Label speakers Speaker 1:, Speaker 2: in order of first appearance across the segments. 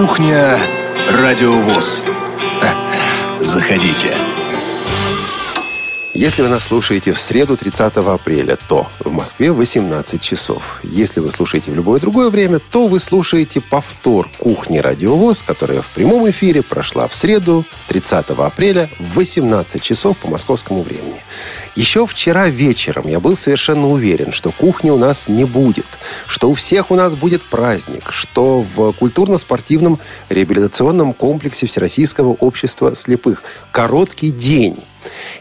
Speaker 1: Кухня Радиовоз. Заходите.
Speaker 2: Если вы нас слушаете в среду 30 апреля, то в Москве 18 часов. Если вы слушаете в любое другое время, то вы слушаете повтор «Кухни Радиовоз», которая в прямом эфире прошла в среду 30 апреля в 18 часов по московскому времени. Еще вчера вечером я был совершенно уверен, что кухни у нас не будет, что у всех у нас будет праздник, что в культурно-спортивном реабилитационном комплексе Всероссийского общества слепых короткий день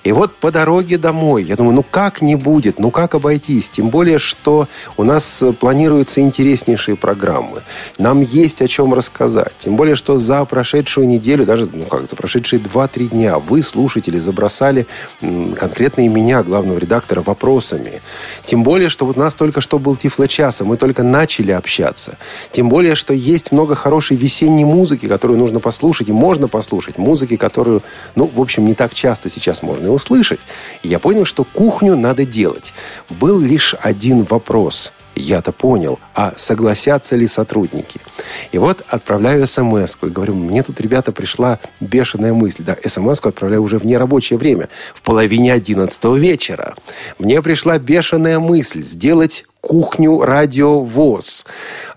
Speaker 2: и вот по дороге домой, я думаю, ну как не будет, ну как обойтись? Тем более, что у нас планируются интереснейшие программы. Нам есть о чем рассказать. Тем более, что за прошедшую неделю, даже, ну как, за прошедшие 2-3 дня вы, слушатели, забросали конкретно и меня, главного редактора, вопросами. Тем более, что вот у нас только что был Тифло-час, а мы только начали общаться. Тем более, что есть много хорошей весенней музыки, которую нужно послушать, и можно послушать. Музыки, которую, ну, в общем, не так часто сейчас можно и услышать. Я понял, что кухню надо делать. Был лишь один вопрос. Я-то понял, а согласятся ли сотрудники? И вот отправляю смс и говорю, мне тут, ребята, пришла бешеная мысль. Да, смс отправляю уже в нерабочее время, в половине одиннадцатого вечера. Мне пришла бешеная мысль сделать кухню радиовоз.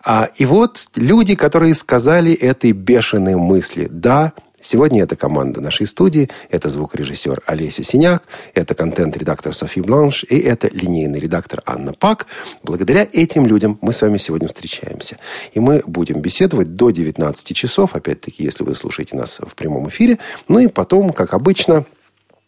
Speaker 2: А, и вот люди, которые сказали этой бешеной мысли, да, Сегодня это команда нашей студии, это звукорежиссер Олеся Синяк, это контент-редактор Софи Бланш и это линейный редактор Анна Пак. Благодаря этим людям мы с вами сегодня встречаемся. И мы будем беседовать до 19 часов, опять-таки, если вы слушаете нас в прямом эфире. Ну и потом, как обычно,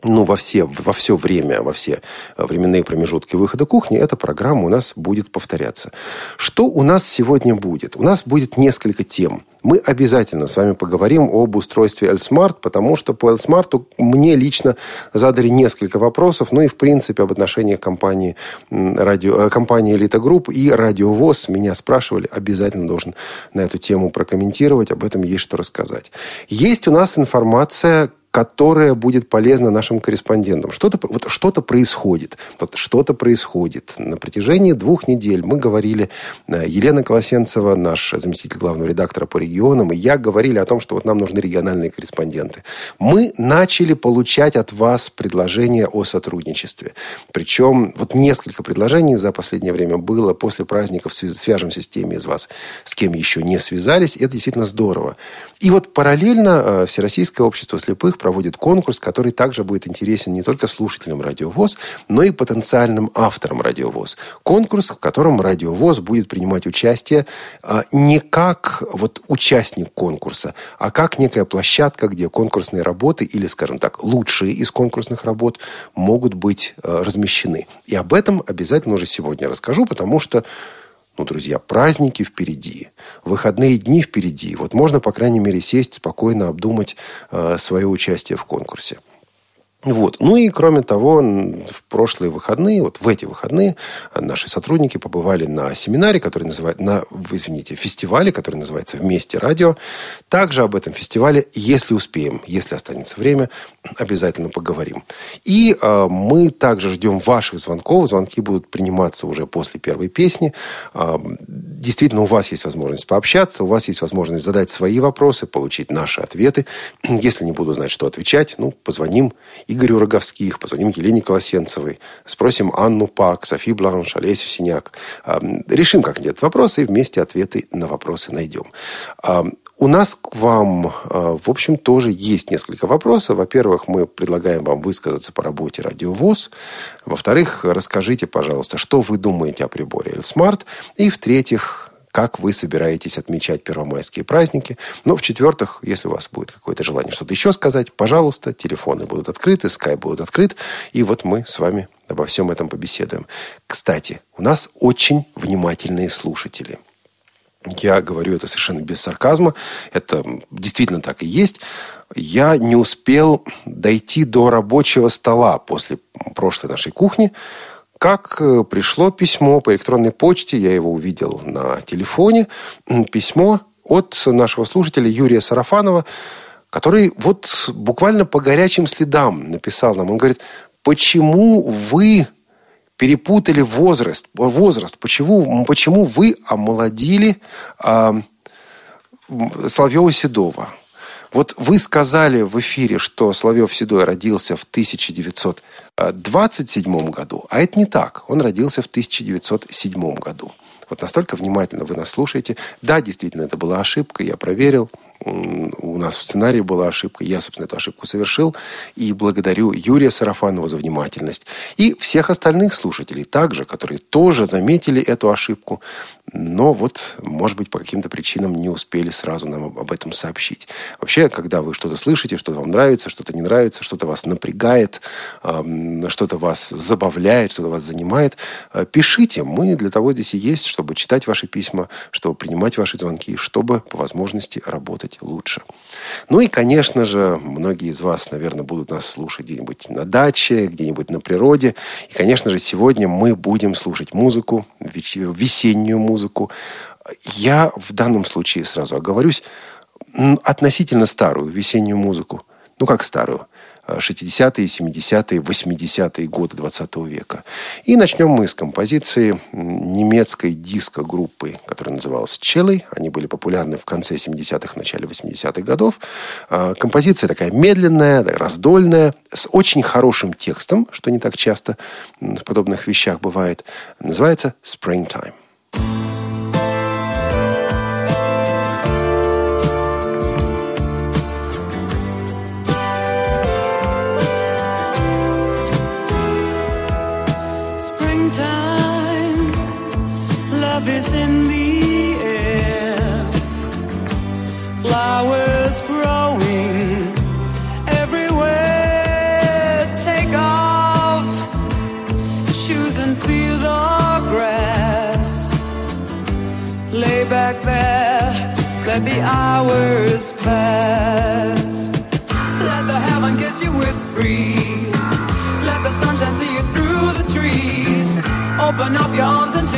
Speaker 2: ну, во все, во все время, во все временные промежутки выхода кухни, эта программа у нас будет повторяться. Что у нас сегодня будет? У нас будет несколько тем. Мы обязательно с вами поговорим об устройстве L-Smart, потому что по L-Smart мне лично задали несколько вопросов, ну и, в принципе, об отношениях компании, радио, э, компании Elite Group и Радиовоз. Меня спрашивали, обязательно должен на эту тему прокомментировать, об этом есть что рассказать. Есть у нас информация, которая будет полезна нашим корреспондентам. Что-то вот что-то происходит. Вот что-то происходит. На протяжении двух недель мы говорили, э, Елена Колосенцева, наш заместитель главного редактора по регионам, и я говорили о том, что вот нам нужны региональные корреспонденты. Мы начали получать от вас предложения о сотрудничестве. Причем вот несколько предложений за последнее время было. После праздников свяжемся с теми из вас, с кем еще не связались. Это действительно здорово. И вот параллельно э, Всероссийское общество слепых проводит конкурс, который также будет интересен не только слушателям Радиовоз, но и потенциальным авторам Радиовоз. Конкурс, в котором Радиовоз будет принимать участие а, не как вот участник конкурса, а как некая площадка, где конкурсные работы или, скажем так, лучшие из конкурсных работ могут быть а, размещены. И об этом обязательно уже сегодня расскажу, потому что ну, друзья, праздники впереди, выходные дни впереди. Вот можно, по крайней мере, сесть спокойно, обдумать э, свое участие в конкурсе. Вот. Ну и кроме того, в прошлые выходные, вот в эти выходные наши сотрудники побывали на семинаре, который называется, на, извините, фестивале, который называется «Вместе радио». Также об этом фестивале, если успеем, если останется время, обязательно поговорим. И э, мы также ждем ваших звонков. Звонки будут приниматься уже после первой песни. Э, действительно, у вас есть возможность пообщаться, у вас есть возможность задать свои вопросы, получить наши ответы. Если не буду знать, что отвечать, ну, позвоним и Игорю Роговских, позвоним Елене Колосенцевой, спросим Анну Пак, Софи Бланш, Олесю Синяк. Решим как-нибудь вопросы и вместе ответы на вопросы найдем. У нас к вам, а, в общем, тоже есть несколько вопросов. Во-первых, мы предлагаем вам высказаться по работе радиовоз. Во-вторых, расскажите, пожалуйста, что вы думаете о приборе L-Smart. И в-третьих, как вы собираетесь отмечать первомайские праздники. Ну, в-четвертых, если у вас будет какое-то желание что-то еще сказать, пожалуйста, телефоны будут открыты, скайп будет открыт, и вот мы с вами обо всем этом побеседуем. Кстати, у нас очень внимательные слушатели. Я говорю это совершенно без сарказма. Это действительно так и есть. Я не успел дойти до рабочего стола после прошлой нашей кухни, как э, пришло письмо по электронной почте, я его увидел на телефоне, письмо от нашего слушателя Юрия Сарафанова, который вот буквально по горячим следам написал нам. Он говорит, почему вы перепутали возраст, возраст почему, почему вы омолодили, а, Соловьева-Седова. Вот вы сказали в эфире, что Соловьев-Седой родился в 1927 году, а это не так. Он родился в 1907 году. Вот настолько внимательно вы нас слушаете. Да, действительно, это была ошибка, я проверил у нас в сценарии была ошибка. Я, собственно, эту ошибку совершил. И благодарю Юрия Сарафанова за внимательность. И всех остальных слушателей также, которые тоже заметили эту ошибку, но вот, может быть, по каким-то причинам не успели сразу нам об этом сообщить. Вообще, когда вы что-то слышите, что-то вам нравится, что-то не нравится, что-то вас напрягает, что-то вас забавляет, что-то вас занимает, э, пишите. Мы для того здесь и есть, чтобы читать ваши письма, чтобы принимать ваши звонки, чтобы по возможности работать работать лучше. Ну и, конечно же, многие из вас, наверное, будут нас слушать где-нибудь на даче, где-нибудь на природе. И, конечно же, сегодня мы будем слушать музыку, весеннюю музыку. Я в данном случае сразу оговорюсь, относительно старую весеннюю музыку. Ну, как старую? 60-е, 70-е, 80-е годы 20 века. И начнем мы с композиции немецкой диско-группы, которая называлась «Челли». Они были популярны в конце 70-х, начале 80-х годов. А, композиция такая медленная, раздольная, с очень хорошим текстом, что не так часто в подобных вещах бывает. Называется «Springtime».
Speaker 3: Let the hours pass. Let the heaven kiss you with breeze. Let the sunshine see you through the trees. Open up your arms and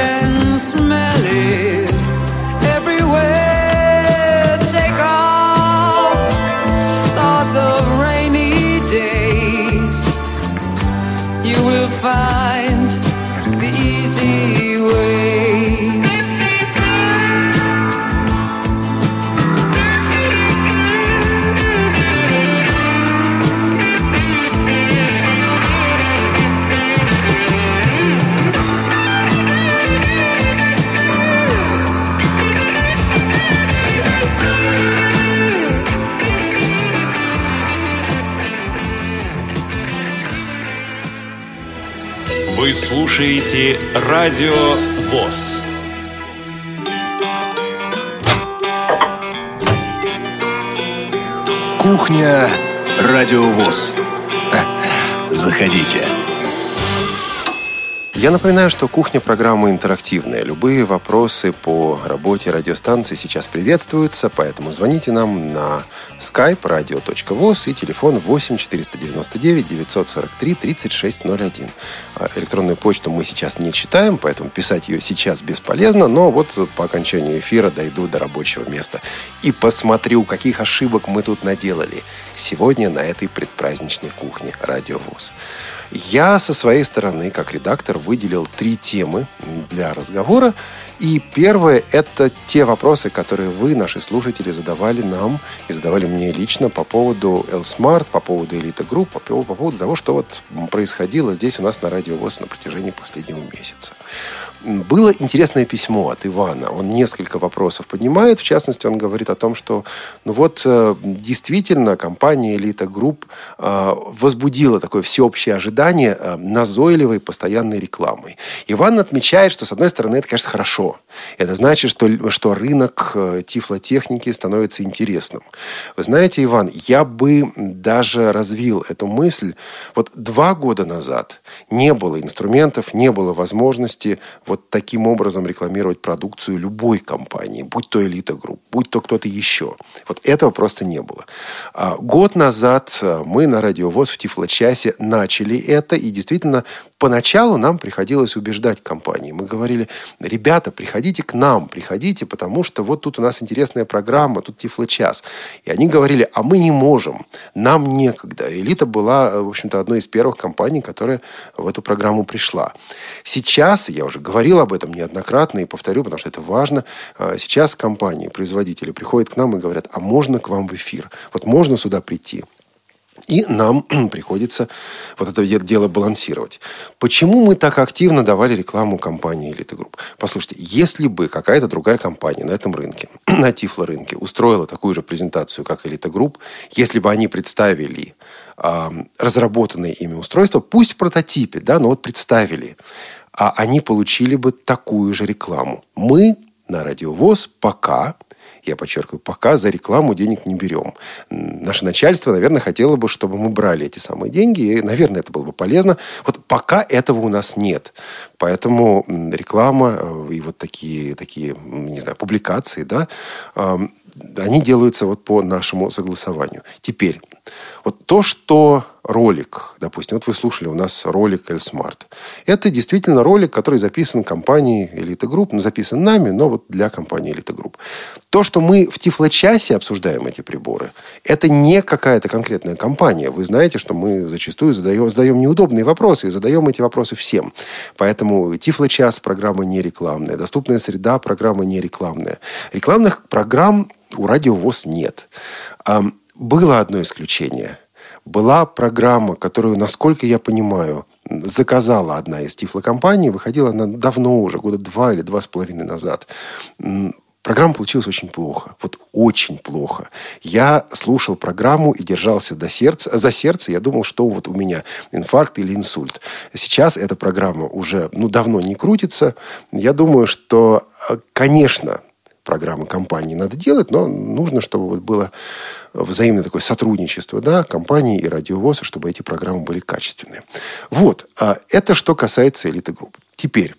Speaker 3: again
Speaker 1: слушаете «Радио ВОЗ». Кухня «Радио ВОЗ». Заходите.
Speaker 2: Я напоминаю, что кухня программа интерактивная. Любые вопросы по работе радиостанции сейчас приветствуются, поэтому звоните нам на skype radio.voz и телефон 8 499 943 3601. Электронную почту мы сейчас не читаем, поэтому писать ее сейчас бесполезно, но вот по окончанию эфира дойду до рабочего места и посмотрю, каких ошибок мы тут наделали сегодня на этой предпраздничной кухне радиовоз. Я со своей стороны, как редактор, выделил три темы для разговора. И первое – это те вопросы, которые вы, наши слушатели, задавали нам и задавали мне лично по поводу L-Smart, по поводу Elite Group, по, по поводу того, что вот происходило здесь у нас на Радио ВОС на протяжении последнего месяца. Было интересное письмо от Ивана. Он несколько вопросов поднимает. В частности, он говорит о том, что ну вот э, действительно компания Элита Групп э, возбудила такое всеобщее ожидание э, назойливой постоянной рекламой. Иван отмечает, что с одной стороны это, конечно, хорошо. Это значит, что, что рынок тифлотехники становится интересным. Вы знаете, Иван, я бы даже развил эту мысль. Вот два года назад не было инструментов, не было возможности вот таким образом рекламировать продукцию любой компании, будь то Элита Групп, будь то кто-то еще. Вот этого просто не было. А год назад э, мы на Радио ВОС в Тифлочасе начали это, и действительно поначалу нам приходилось убеждать компании. Мы говорили, ребята, приходите к нам, приходите, потому что вот тут у нас интересная программа, тут Тифлочас. И они говорили, а мы не можем, нам некогда. Элита была, э, в общем-то, одной из первых компаний, которая в эту программу пришла. Сейчас, я уже говорил, об этом неоднократно и повторю, потому что это важно. А, сейчас компании, производители приходят к нам и говорят, а можно к вам в эфир? Вот можно сюда прийти? И нам приходится вот это дело балансировать. Почему мы так активно давали рекламу компании Elite Group? Послушайте, если бы какая-то другая компания на этом рынке, на Тифло рынке, устроила такую же презентацию, как Elite Group, если бы они представили э, разработанные ими устройства, пусть в прототипе, да, но вот представили, а они получили бы такую же рекламу. Мы на радиовоз пока я подчеркиваю, пока за рекламу денег не берем. Наше начальство, наверное, хотело бы, чтобы мы брали эти самые деньги, и, наверное, это было бы полезно. Вот пока этого у нас нет. Поэтому реклама э, и вот такие, такие не знаю, публикации, да, они делаются вот по нашему согласованию. Теперь, вот то, что ролик, допустим, вот вы слушали у нас ролик Эльсмарт. Это действительно ролик, который записан компанией Элита Групп, ну, записан нами, но вот для компании Элита Групп. То, что мы в Тифлочасе обсуждаем эти приборы, это не какая-то конкретная компания. Вы знаете, что мы зачастую задаем, задаем неудобные вопросы и задаем эти вопросы всем. Поэтому Тифлочас программа не рекламная, доступная среда программа не рекламная. Рекламных программ у радиовоз нет. Было одно исключение. Была программа, которую, насколько я понимаю, заказала одна из тифлокомпаний. Выходила она давно уже, года два или два с половиной назад. Программа получилась очень плохо. Вот очень плохо. Я слушал программу и держался до сердца, за сердце. Я думал, что вот у меня инфаркт или инсульт. Сейчас эта программа уже ну, давно не крутится. Я думаю, что, э, конечно, программы компании надо делать, но нужно, чтобы вот было взаимное такое сотрудничество да, компании и Радио ВОС, чтобы эти программы были качественные. Вот. А это что касается элиты групп. Теперь.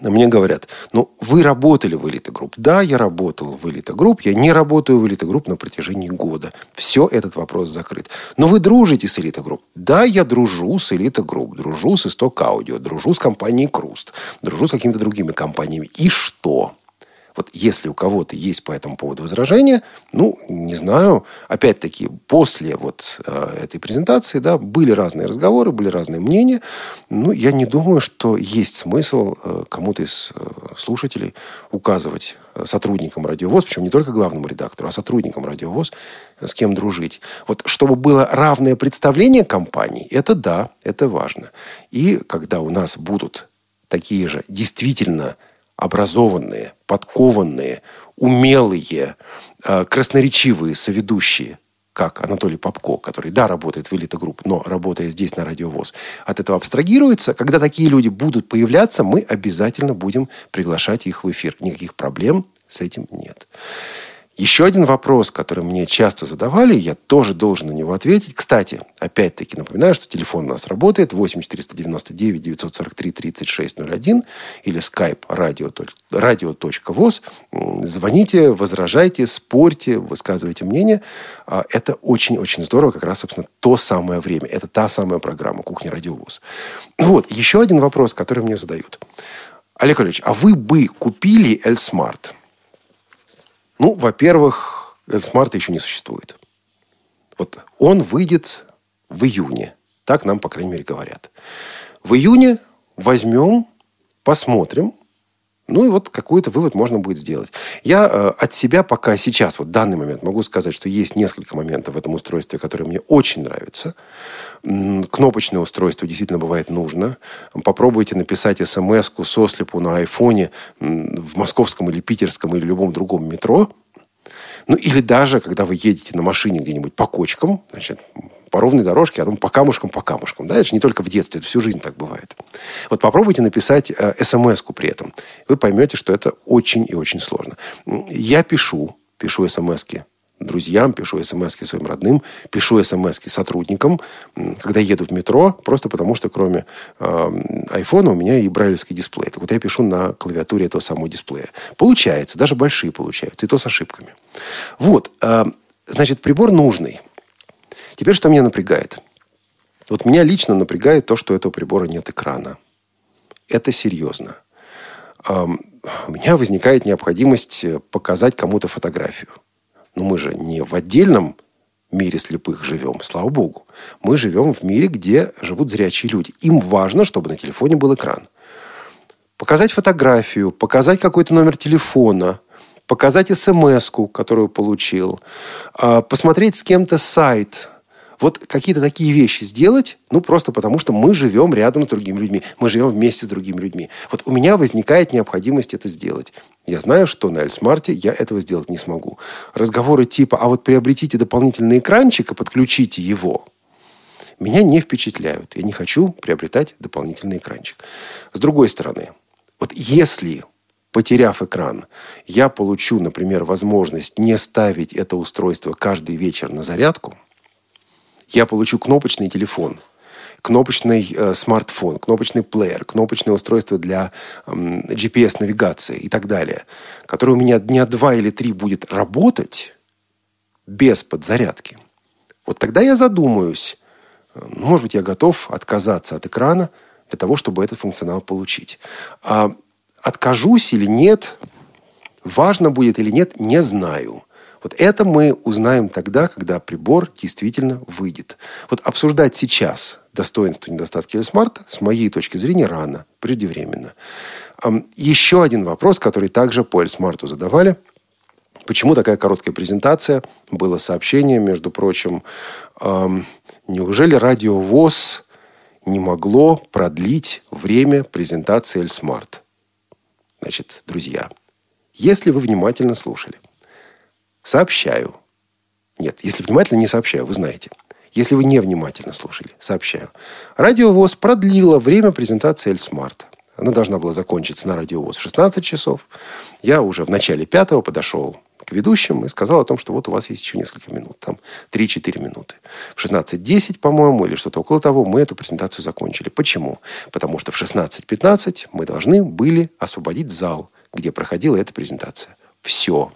Speaker 2: Мне говорят, ну, вы работали в Элита Групп. Да, я работал в Элита Групп. Я не работаю в Элита Групп на протяжении года. Все, этот вопрос закрыт. Но вы дружите с Элита Групп. Да, я дружу с Элита Групп. Дружу с Исток Аудио. Дружу с компанией Круст. Дружу с какими-то другими компаниями. И что? Вот если у кого-то есть по этому поводу возражения, ну, не знаю, опять-таки, после вот э, этой презентации, да, были разные разговоры, были разные мнения. Ну, я не думаю, что есть смысл э, кому-то из э, слушателей указывать э, сотрудникам радиовоз, причем не только главному редактору, а сотрудникам радиовоз, с кем дружить. Вот чтобы было равное представление компании, это да, это важно. И когда у нас будут такие же действительно образованные, подкованные, умелые, э, красноречивые соведущие, как Анатолий Попко, который, да, работает в Элита Групп, но работая здесь на Радио ВОС, от этого абстрагируется. Когда такие люди будут появляться, мы обязательно будем приглашать их в эфир. Никаких проблем с этим нет. Еще один вопрос, который мне часто задавали, я тоже должен на него ответить. Кстати, опять-таки напоминаю, что телефон у нас работает 8 499 943 3601 или skype radio, radio.voz. Звоните, возражайте, спорьте, высказывайте мнение. А, это очень-очень здорово, как раз, собственно, то самое время. Это та самая программа «Кухня Радиовоз». Вот, еще один вопрос, который мне задают. Олег Олегович, а вы бы купили L-Smart? Ну, во-первых, Smart еще не существует. Вот он выйдет в июне. Так нам, по крайней мере, говорят. В июне возьмем, посмотрим, ну и вот какой-то вывод можно будет сделать. Я э, от себя пока сейчас, вот в данный момент, могу сказать, что есть несколько моментов в этом устройстве, которые мне очень нравятся. Кнопочное устройство действительно бывает нужно. Попробуйте написать смс-ку сослепу на айфоне в московском или питерском или любом другом метро. Ну или даже, когда вы едете на машине где-нибудь по кочкам, значит, по ровной дорожке, а потом по камушкам, по камушкам. Да, это же не только в детстве, это всю жизнь так бывает. Вот попробуйте написать э, смс-ку при этом. Вы поймете, что это очень и очень сложно. Я пишу, пишу смс-ки друзьям, пишу смс своим родным, пишу смс сотрудникам, когда еду в метро, просто потому что кроме э, айфона у меня и брайлевский дисплей. Так вот я пишу на клавиатуре этого самого дисплея. Получается, даже большие получаются, и то с ошибками. Вот, э, значит, прибор нужный. Теперь что меня напрягает? Вот меня лично напрягает то, что у этого прибора нет экрана. Это серьезно. У меня возникает необходимость э, показать кому-то фотографию. Но мы же не в отдельном мире слепых живем, слава богу. Мы живем в мире, где живут зрячие люди. Им важно, чтобы на телефоне был экран. Показать фотографию, показать какой-то номер телефона, показать смс которую получил, а, посмотреть с кем-то сайт – вот какие-то такие вещи сделать, ну, просто потому, что мы живем рядом с другими людьми. Мы живем вместе с другими людьми. Вот у меня возникает необходимость это сделать. Я знаю, что на Эльсмарте я этого сделать не смогу. Разговоры типа, а вот приобретите дополнительный экранчик и подключите его, меня не впечатляют. Я не хочу приобретать дополнительный экранчик. С другой стороны, вот если потеряв экран, я получу, например, возможность не ставить это устройство каждый вечер на зарядку – я получу кнопочный телефон, кнопочный э, смартфон, кнопочный плеер, кнопочное устройство для э, GPS-навигации и так далее, которое у меня дня два или три будет работать без подзарядки. Вот тогда я задумаюсь, э, ну, может быть, я готов отказаться от экрана для того, чтобы этот функционал получить. А откажусь или нет, важно будет или нет, не знаю. Вот это мы узнаем тогда, когда прибор действительно выйдет. Вот обсуждать сейчас достоинства и недостатки смарта, с моей точки зрения, рано, преждевременно. Еще один вопрос, который также по смарту задавали. Почему такая короткая презентация? Было сообщение, между прочим, неужели радиовоз не могло продлить время презентации Эльсмарт? Значит, друзья, если вы внимательно слушали, Сообщаю. Нет, если внимательно, не сообщаю, вы знаете. Если вы невнимательно слушали, сообщаю. Радиовоз продлила время презентации Эльсмарта. Она должна была закончиться на радиовоз в 16 часов. Я уже в начале пятого подошел к ведущим и сказал о том, что вот у вас есть еще несколько минут. Там 3-4 минуты. В 16.10, по-моему, или что-то около того, мы эту презентацию закончили. Почему? Потому что в 16.15 мы должны были освободить зал, где проходила эта презентация. Все.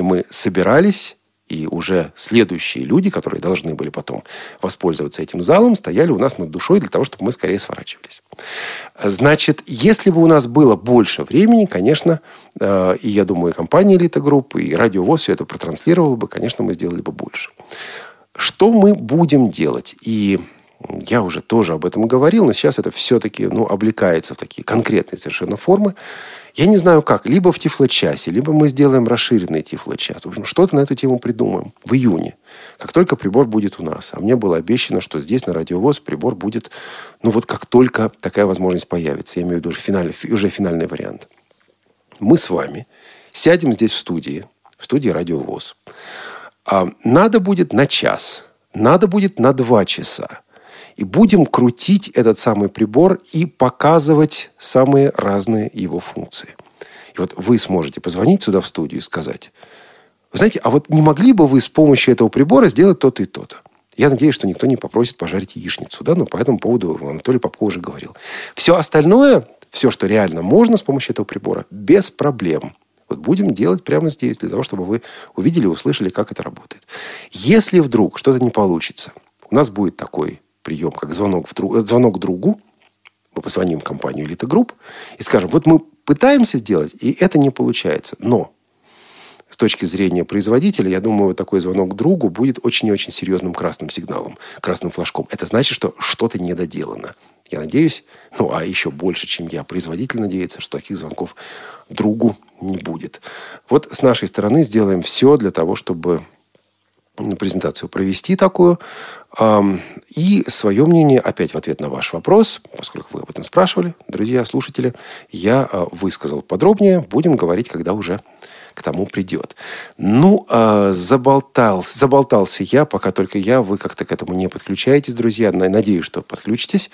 Speaker 2: И мы собирались, и уже следующие люди, которые должны были потом воспользоваться этим залом, стояли у нас над душой для того, чтобы мы скорее сворачивались. Значит, если бы у нас было больше времени, конечно, э, и я думаю, и компания «Элита Групп», и Радио ВОС все это протранслировало бы, конечно, мы сделали бы больше. Что мы будем делать? И я уже тоже об этом говорил, но сейчас это все-таки ну, облекается в такие конкретные совершенно формы. Я не знаю как. Либо в тифлочасе, либо мы сделаем расширенный тифлочас. В общем, что-то на эту тему придумаем в июне. Как только прибор будет у нас. А мне было обещано, что здесь на Радио ВОС прибор будет, ну вот как только такая возможность появится. Я имею в виду финальный, уже финальный вариант. Мы с вами сядем здесь в студии, в студии радиовоз. А надо будет на час, надо будет на два часа и будем крутить этот самый прибор и показывать самые разные его функции. И вот вы сможете позвонить сюда в студию и сказать, Вы знаете, а вот не могли бы вы с помощью этого прибора сделать то-то и то-то? Я надеюсь, что никто не попросит пожарить яичницу. Да? Но по этому поводу Анатолий Попко уже говорил. Все остальное, все, что реально можно с помощью этого прибора, без проблем. Вот будем делать прямо здесь, для того, чтобы вы увидели услышали, как это работает. Если вдруг что-то не получится, у нас будет такой прием, как звонок, в друг, звонок другу. Мы позвоним в компанию Elite Group и скажем, вот мы пытаемся сделать, и это не получается. Но с точки зрения производителя, я думаю, такой звонок другу будет очень и очень серьезным красным сигналом, красным флажком. Это значит, что что-то недоделано. Я надеюсь, ну а еще больше, чем я, производитель надеется, что таких звонков другу не будет. Вот с нашей стороны сделаем все для того, чтобы презентацию провести такую. И свое мнение, опять в ответ на ваш вопрос, поскольку вы об этом спрашивали, друзья, слушатели, я а, высказал подробнее. Будем говорить, когда уже к тому придет. Ну, э, заболтался, заболтался я, пока только я, вы как-то к этому не подключаетесь, друзья. Надеюсь, что подключитесь.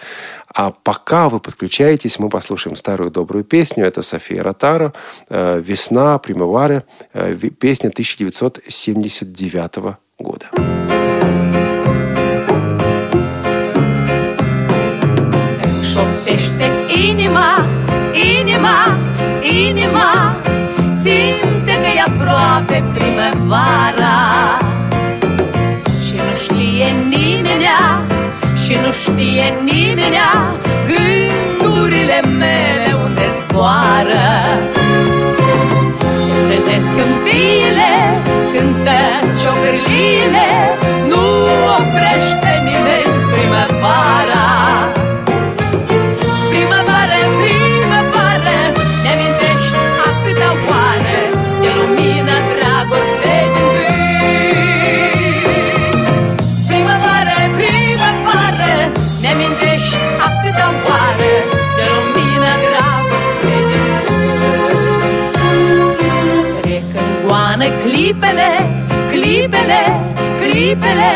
Speaker 2: А пока вы подключаетесь, мы послушаем старую добрую песню. Это София Ротара э, «Весна, примавары», э, песня 1979 года.
Speaker 4: Inima, inima, inima Simte că e aproape primăvara. Și nu știe nimenea Și nu știe nimenea Gândurile mele unde zboară. Se trezesc în bile Cântă ciocârlile Nu oprește clipele, clipele, clipele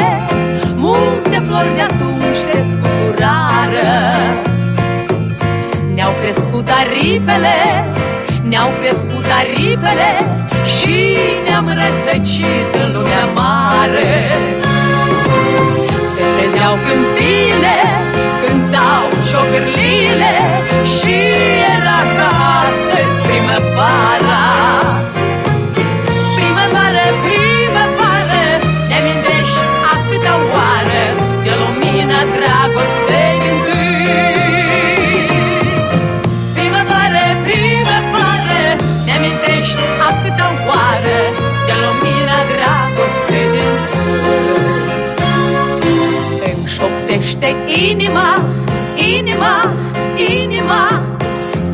Speaker 4: Multe flori de atunci se scuturară. Ne-au crescut aripele, ne-au crescut aripele Și ne-am rătăcit în lumea mare. Se trezeau câmpile, cântau ciocârlile Și era ca astăzi primăvara inima, inima, inima.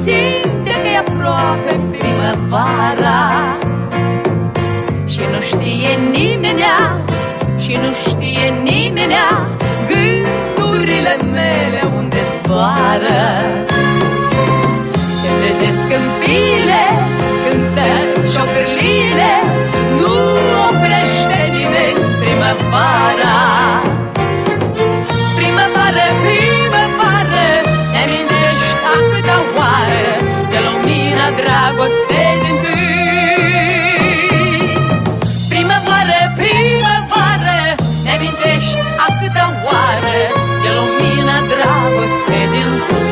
Speaker 4: Simte că e aproape primăvara Și nu știe nimenea Și nu știe nimenea Gândurile mele unde zboară. Se trezesc în pile Cântă ciocârlile Nu oprește nimeni primăvara dragoste din tâi. Primăvară, primăvară Ne amintești atâta oară De lumina dragoste din tâi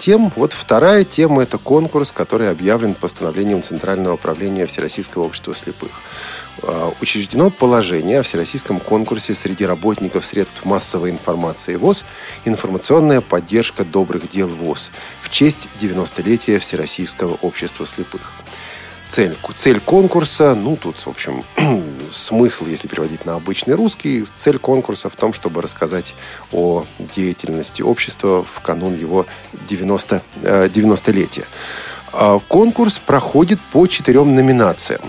Speaker 2: тем. Вот вторая тема – это конкурс, который объявлен постановлением Центрального управления Всероссийского общества слепых. А, Учреждено положение о всероссийском конкурсе среди работников средств массовой информации ВОЗ «Информационная поддержка добрых дел ВОЗ» в честь 90-летия Всероссийского общества слепых. Цель, цель конкурса, ну, тут, в общем, смысл, если переводить на обычный русский, цель конкурса в том, чтобы рассказать о деятельности общества в канун его 90, э, 90-летия. А Конкурс проходит по четырем номинациям.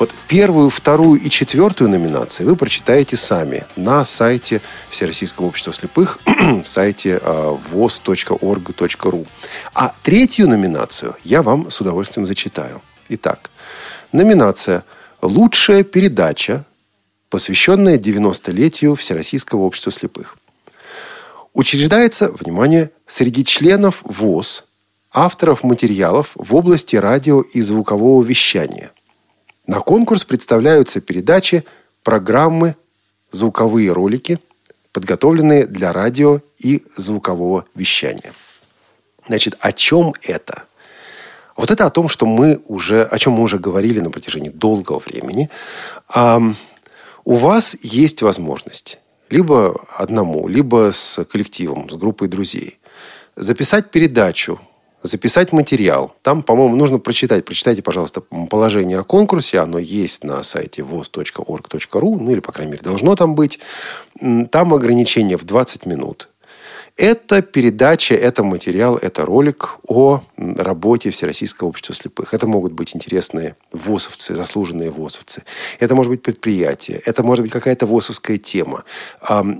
Speaker 2: Вот первую, вторую и четвертую номинации вы прочитаете сами на сайте Всероссийского общества слепых, сайте э, voz.org.ru. А третью номинацию я вам с удовольствием зачитаю. Итак, номинация «Лучшая передача», посвященная 90-летию Всероссийского общества слепых. Учреждается, внимание, среди членов ВОЗ, авторов материалов в области радио и звукового вещания. На конкурс представляются передачи, программы, звуковые ролики, подготовленные для радио и звукового вещания. Значит, о чем это? Вот это о том, что мы уже, о чем мы уже говорили на протяжении долгого времени. У вас есть возможность либо одному, либо с коллективом, с группой друзей записать передачу, записать материал. Там, по-моему, нужно прочитать. Прочитайте, пожалуйста, положение о конкурсе. Оно есть на сайте voz.org.ru, ну или, по крайней мере, должно там быть. Там ограничение в 20 минут. Это передача, это материал, это ролик о работе Всероссийского общества слепых. Это могут быть интересные ВОСовцы, заслуженные ВОСовцы. Это может быть предприятие. Это может быть какая-то ВОСовская тема.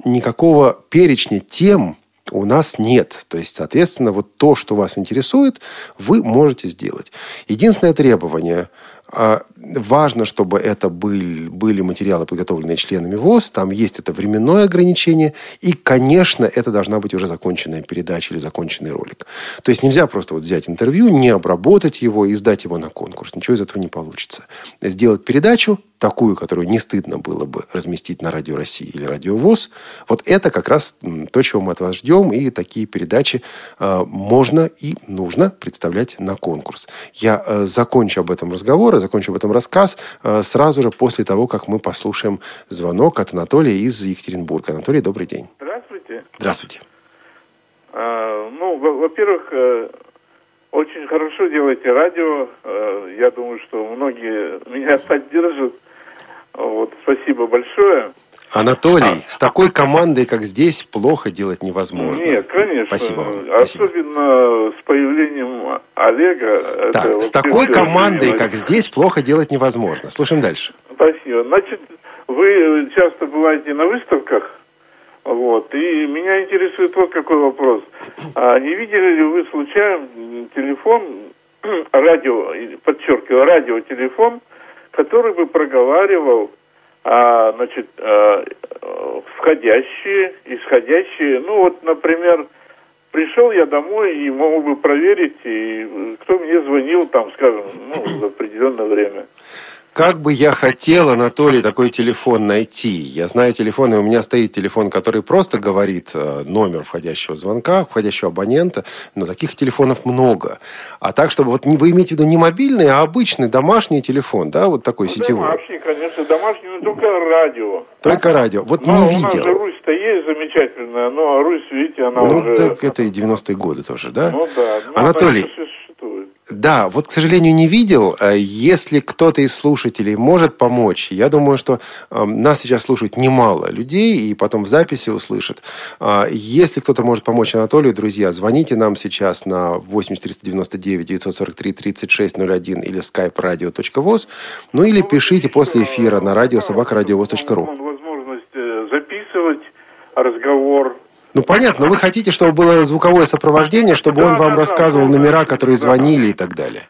Speaker 2: Никакого перечня тем у нас нет. То есть, соответственно, вот то, что вас интересует, вы можете сделать. Единственное требование важно, чтобы это были, были материалы, подготовленные членами ВОЗ. Там есть это временное ограничение. И, конечно, это должна быть уже законченная передача или законченный ролик. То есть нельзя просто вот взять интервью, не обработать его и сдать его на конкурс. Ничего из этого не получится. Сделать передачу, такую, которую не стыдно было бы разместить на Радио России или Радио ВОЗ, вот это как раз то, чего мы от вас ждем, и такие передачи э, можно и нужно представлять на конкурс. Я э, закончу об этом разговор, закончу об этом рассказ э, сразу же после того, как мы послушаем звонок от Анатолия из Екатеринбурга. Анатолий, добрый день.
Speaker 5: Здравствуйте.
Speaker 2: Здравствуйте.
Speaker 5: А, ну, во- во-первых, э, очень хорошо делаете радио. Э, Я думаю, что многие меня поддержат. Вот, спасибо большое.
Speaker 2: Анатолий, с такой командой, как здесь, плохо делать невозможно.
Speaker 5: Нет, конечно.
Speaker 2: Спасибо вам. Спасибо.
Speaker 5: Особенно с появлением Олега.
Speaker 2: Так, с такой командой, как здесь, плохо делать невозможно. Слушаем дальше.
Speaker 5: Спасибо. Значит, вы часто бываете на выставках, вот, и меня интересует вот какой вопрос. А не видели ли вы случайно телефон, радио, подчеркиваю, радиотелефон, который бы проговаривал, а, значит, а, входящие, исходящие, ну вот, например, пришел я домой и мог бы проверить, и кто мне звонил, там, скажем, ну, в определенное время.
Speaker 2: Как бы я хотел, Анатолий, такой телефон найти. Я знаю телефон, и у меня стоит телефон, который просто говорит э, номер входящего звонка, входящего абонента, но таких телефонов много. А так, чтобы вот вы имеете в виду не мобильный, а обычный домашний телефон, да, вот такой
Speaker 5: Ну,
Speaker 2: сетевой.
Speaker 5: Домашний, конечно, домашний, но только радио.
Speaker 2: Только радио. Вот
Speaker 5: Ну,
Speaker 2: не
Speaker 5: у нас же
Speaker 2: видел.
Speaker 5: Русь-то есть замечательная, но Русь, видите, она
Speaker 2: Ну,
Speaker 5: уже...
Speaker 2: так это и 90-е годы тоже, да?
Speaker 5: Ну да. Ну,
Speaker 2: Анатолий,
Speaker 5: она еще существует.
Speaker 2: Да, вот, к сожалению, не видел. Э, Если кто-то из слушателей может помочь, я думаю, что э, нас сейчас слушают немало людей, и потом в записи услышат. А, Если кто-то может помочь Анатолию, друзья, звоните нам сейчас на 8499 943 3601 или skype radio.voz, ну или пишите после эфира на радио собакарадиовоз.ру.
Speaker 5: Возможность э, записывать разговор.
Speaker 2: Ну, понятно, но вы хотите, чтобы было звуковое сопровождение, чтобы он
Speaker 5: Да,
Speaker 2: вам
Speaker 5: да,
Speaker 2: рассказывал
Speaker 5: да,
Speaker 2: номера, которые звонили и так далее.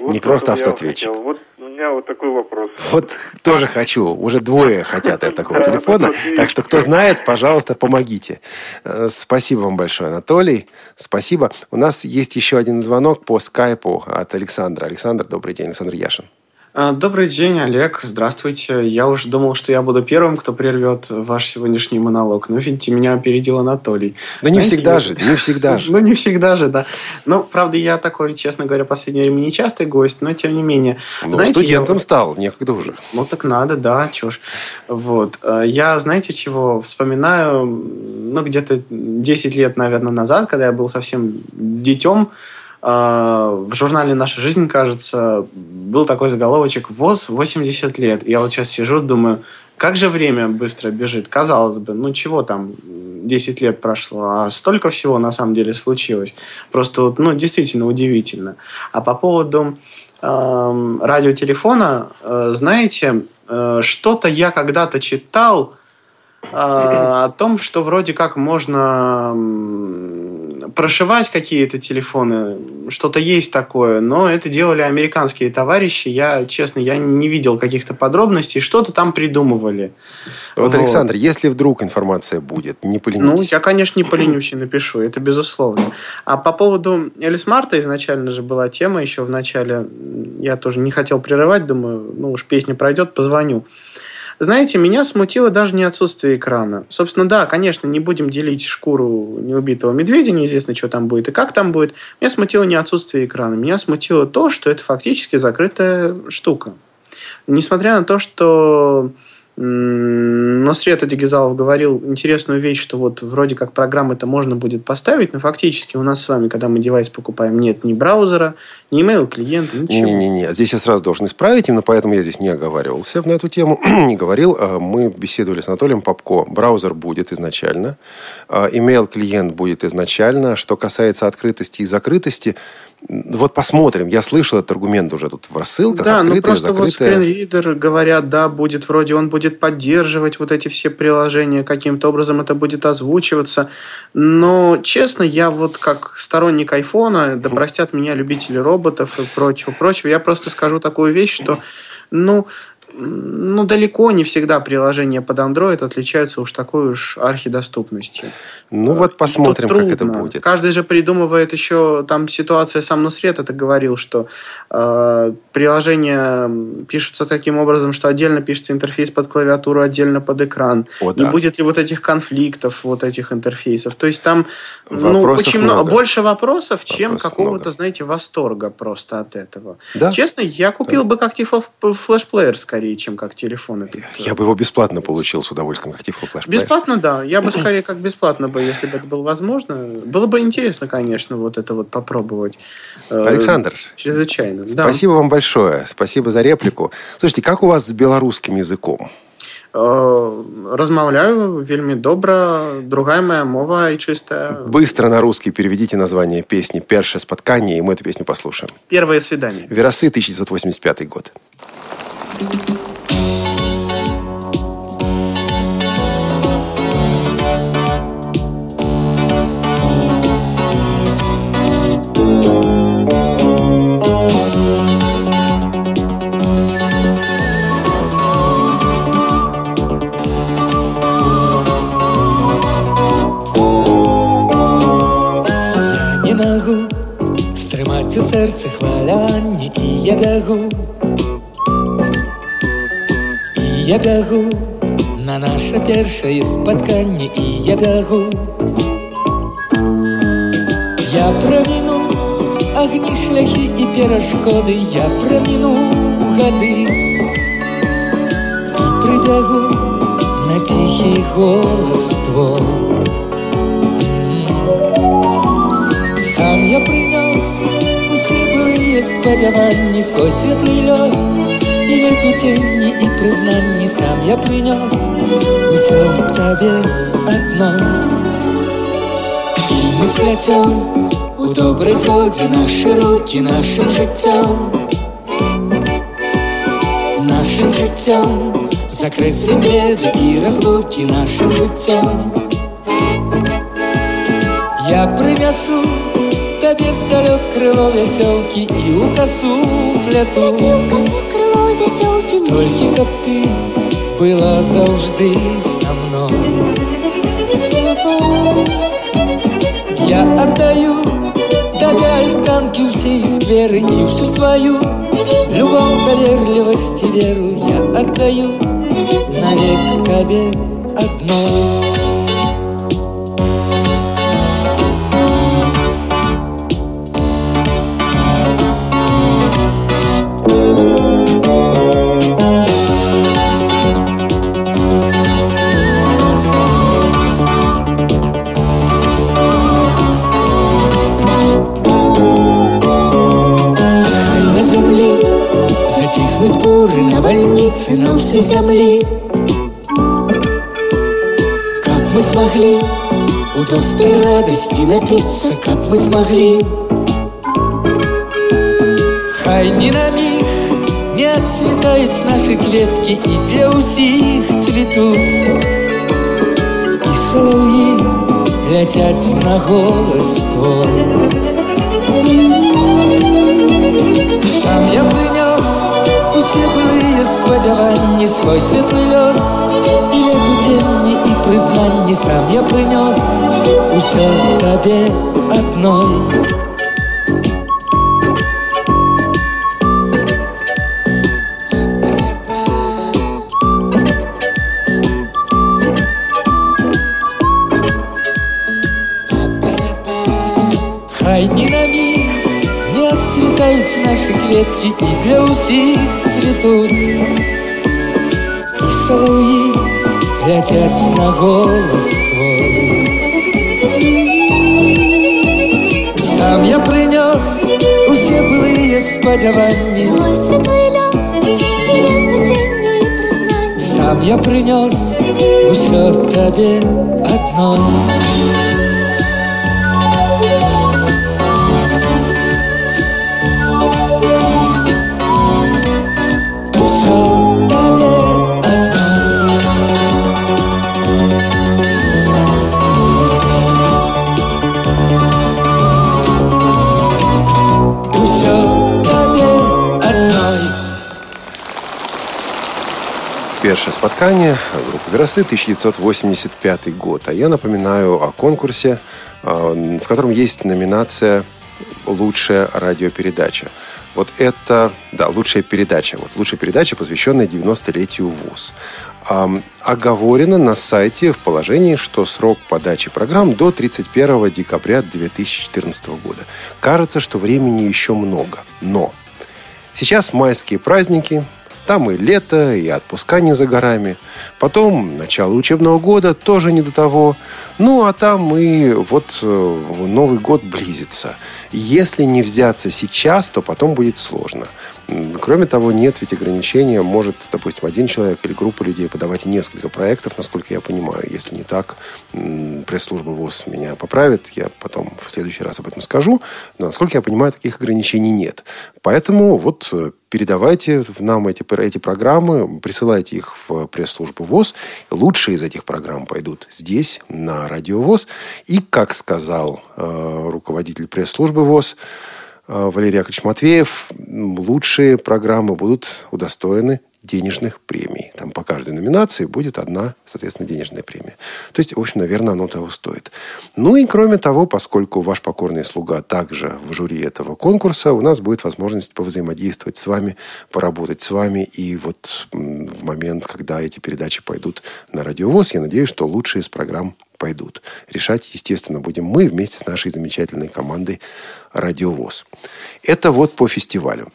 Speaker 5: Вот
Speaker 2: Не просто автоответчик.
Speaker 5: Вот у меня вот такой вопрос.
Speaker 2: Вот тоже хочу. Уже двое хотят от такого телефона. Так что, кто знает, пожалуйста, помогите. Э, Спасибо вам большое, Анатолий. Спасибо. У нас есть еще один звонок по скайпу от Александра. Александр, добрый день. Александр Яшин.
Speaker 6: А, Добрый день, Олег. Здравствуйте. Я уже думал, что я буду первым, кто прервет ваш сегодняшний монолог. Но, видите, меня опередил Анатолий.
Speaker 2: Да не всегда же, не всегда же.
Speaker 6: Ну, не всегда же, да. Ну, правда, я такой, честно говоря, в последнее время нечастый гость, но тем не менее.
Speaker 2: Ну,
Speaker 6: Знаете,
Speaker 2: студентом
Speaker 6: я-
Speaker 2: стал, некогда уже.
Speaker 6: Ну, так надо, да, чё ж. Вот. Э, Я, знаете, чего вспоминаю, ну, где-то 10 лет, наверное, назад, когда я был совсем детем, в журнале «Наша жизнь», кажется, был такой заголовочек «ВОЗ 80 лет». Я вот сейчас сижу, думаю, как же время быстро бежит. Казалось бы, ну чего там, 10 лет прошло, а столько всего на самом деле случилось. Просто, вот, ну, действительно удивительно. А по поводу эм, радиотелефона, э, знаете, э, что-то я когда-то читал э, о том, что вроде как можно прошивать какие-то телефоны, что-то есть такое, но это делали американские товарищи. Я, честно, я не видел каких-то подробностей, что-то там придумывали.
Speaker 2: Вот, Александр, если вдруг информация будет, не
Speaker 6: Ну,
Speaker 2: поленитесь.
Speaker 6: я, конечно, не поленюсь и напишу, это безусловно. А по поводу Элис Марта изначально же была тема еще в начале. Я тоже не хотел прерывать, думаю, ну уж песня пройдет, позвоню. Знаете, меня смутило даже не отсутствие экрана. Собственно, да, конечно, не будем делить шкуру неубитого медведя, неизвестно, что там будет и как там будет. Меня смутило не отсутствие экрана. Меня смутило то, что это фактически закрытая штука. Несмотря на то, что м, Носрет Адигизалов говорил интересную вещь, что вот вроде как программы-то можно будет поставить, но фактически у нас с вами, когда мы девайс покупаем, нет ни браузера, ни email клиента, ничего.
Speaker 2: Не-не-не, здесь я сразу должен исправить, именно поэтому я здесь не оговаривался на эту тему, не говорил. А, Мы беседовали с Анатолием Попко. Браузер будет изначально, а, email-клиент будет изначально. Что касается открытости и закрытости, вот посмотрим. Я слышал этот аргумент уже тут в рассылках.
Speaker 6: Да, ну
Speaker 2: открытое,
Speaker 6: просто вот
Speaker 2: закрытое.
Speaker 6: скринридер, говорят, да, будет вроде он будет поддерживать вот эти все приложения, каким-то образом это будет озвучиваться. Но, честно, я вот как сторонник айфона, да простят меня любители роботов и прочего, прочего, я просто скажу такую вещь, что, ну, ну, далеко не всегда приложения под Android отличаются уж такой уж архидоступностью.
Speaker 2: Ну вот посмотрим, как это будет.
Speaker 6: Каждый же придумывает еще, там ситуация, сам Нусрет это говорил, что э, приложения пишутся таким образом, что отдельно пишется интерфейс под клавиатуру, отдельно под экран.
Speaker 2: О,
Speaker 6: Не
Speaker 2: да.
Speaker 6: будет ли вот этих конфликтов, вот этих интерфейсов. То есть там ну, очень много.
Speaker 2: много.
Speaker 6: больше вопросов, чем
Speaker 2: Вопросов
Speaker 6: какого-то,
Speaker 2: много.
Speaker 6: знаете, восторга просто от этого.
Speaker 2: Да?
Speaker 6: Честно, я купил бы как флешплеер скорее, чем как телефон. этот.
Speaker 2: Я бы его бесплатно получил с удовольствием, как Tiflo Flash Player.
Speaker 6: Бесплатно, да. Я бы скорее как бесплатно бы, если бы это было возможно. Было бы интересно, конечно, вот это вот попробовать. Э,
Speaker 2: Александр,
Speaker 6: Чрезвычайно. Да.
Speaker 2: Спасибо вам большое. Спасибо за реплику. Слушайте, как у вас с белорусским языком?
Speaker 6: Э, Размаўляю вельмі добра, другая моя мова і чистая.
Speaker 2: Быстро на русский переведите название песни «Першее споткание», и мы эту песню послушаем.
Speaker 6: Первое свидание.
Speaker 2: Веросы, 1985 год.
Speaker 3: Я стрымаць у сэрцы хвалянне і я бягу І я бягу на наше першае спатканне і я бягу Я праміну агні шляхі і перашкоды я праміну гады і прыбягу на ціхі голас твой Сам я прынёс усе былыя спадзяванні свой светлы лёс і лету ценні і прызнанні сам я прынёс усё табе адно І мы спляцём у добрай згодзе нашы рукі нашым жыццём нашым жыццём закрэслім беды і разлукі нашым жыццём Я прынясу табе здалёк крыло вясёлкі і ў касу пляту Толькі каб ты была заўжды са мной Я аддаю табе альтанкі ўсе скверы і всю сваю
Speaker 7: Любовь, доверливость и веру я отдаю Навек тебе одной всей земли. Как мы смогли удостой радости напиться, как мы смогли. Хай ни на миг не отцветают наши клетки И для усих цветут. И соловьи летят на голос твой. Сам я принес усе былые сподівання свой світлий льос І лету тені і признання сам я принес усе тебе одной наши клетки И для усіх цветут И соловьи летят на голос твой Сам я принес усе былые сподівання
Speaker 8: Свой світлий льос і ленту тінню і признань.
Speaker 7: Сам я принес усе тебе одной
Speaker 2: Першее споткание группы «Веросы», 1985 год. А я напоминаю о конкурсе, а, в котором есть номинация «Лучшая радиопередача». Вот это, да, лучшая передача. Вот лучшая передача, посвященная 90-летию ВУЗ. Оговорено на сайте в положении, что срок подачи программ до 31 декабря 2014 года. Кажется, что времени еще много. Но Сейчас майские праздники, там и лето, и отпуска не за горами. Потом начало учебного года тоже не до того. Ну, а там и вот э, Новый год близится. Если не взяться сейчас, то потом будет сложно. Кроме того, нет ведь ограничения. Может, допустим, один человек или группа людей подавать несколько проектов, насколько я понимаю. Если не так, пресс-служба ВОЗ меня поправит. Я потом в следующий раз об этом скажу. Но, насколько я понимаю, таких ограничений нет. Поэтому вот э, передавайте нам эти, эти программы, присылайте их в пресс-службу ВОЗ. Лучшие из этих программ пойдут здесь, на Радио ВОЗ. И, как сказал э, руководитель пресс-службы ВОЗ, Валерий Яковлевич Матвеев, лучшие программы будут удостоены денежных премий. Там по каждой номинации будет одна, соответственно, денежная премия. То есть, в общем, наверное, оно того стоит. Ну и кроме того, поскольку ваш покорный слуга также в жюри этого конкурса, у нас будет возможность повзаимодействовать с вами, поработать с вами. И вот в момент, когда эти передачи пойдут на радиовоз, я надеюсь, что лучшие из программ пойдут. Решать, естественно, будем мы вместе с нашей замечательной командой «Радиовоз». Это вот по фестивалю.